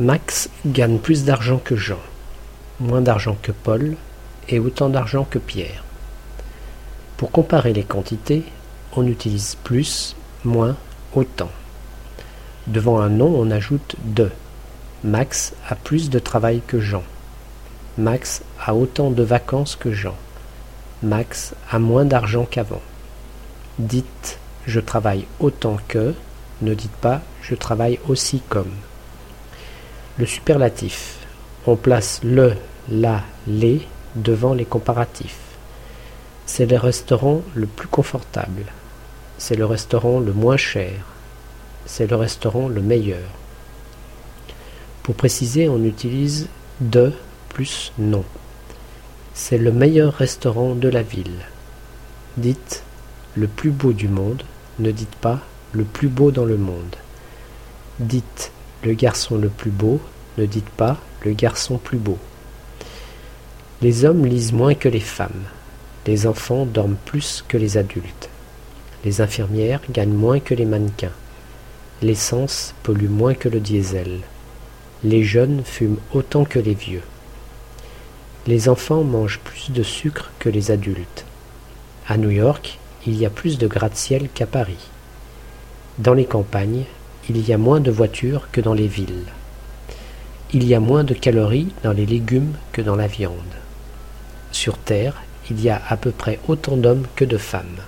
Max gagne plus d'argent que Jean, moins d'argent que Paul et autant d'argent que Pierre. Pour comparer les quantités, on utilise plus, moins, autant. Devant un nom, on ajoute de. Max a plus de travail que Jean. Max a autant de vacances que Jean. Max a moins d'argent qu'avant. Dites je travaille autant que, ne dites pas je travaille aussi comme. Le superlatif. On place le, la, les devant les comparatifs. C'est le restaurant le plus confortable. C'est le restaurant le moins cher. C'est le restaurant le meilleur. Pour préciser, on utilise de plus non. C'est le meilleur restaurant de la ville. Dites le plus beau du monde, ne dites pas le plus beau dans le monde. Dites le garçon le plus beau, ne dites pas le garçon plus beau. Les hommes lisent moins que les femmes. Les enfants dorment plus que les adultes. Les infirmières gagnent moins que les mannequins. L'essence pollue moins que le diesel. Les jeunes fument autant que les vieux. Les enfants mangent plus de sucre que les adultes. À New York, il y a plus de gratte-ciel qu'à Paris. Dans les campagnes, il y a moins de voitures que dans les villes. Il y a moins de calories dans les légumes que dans la viande. Sur Terre, il y a à peu près autant d'hommes que de femmes.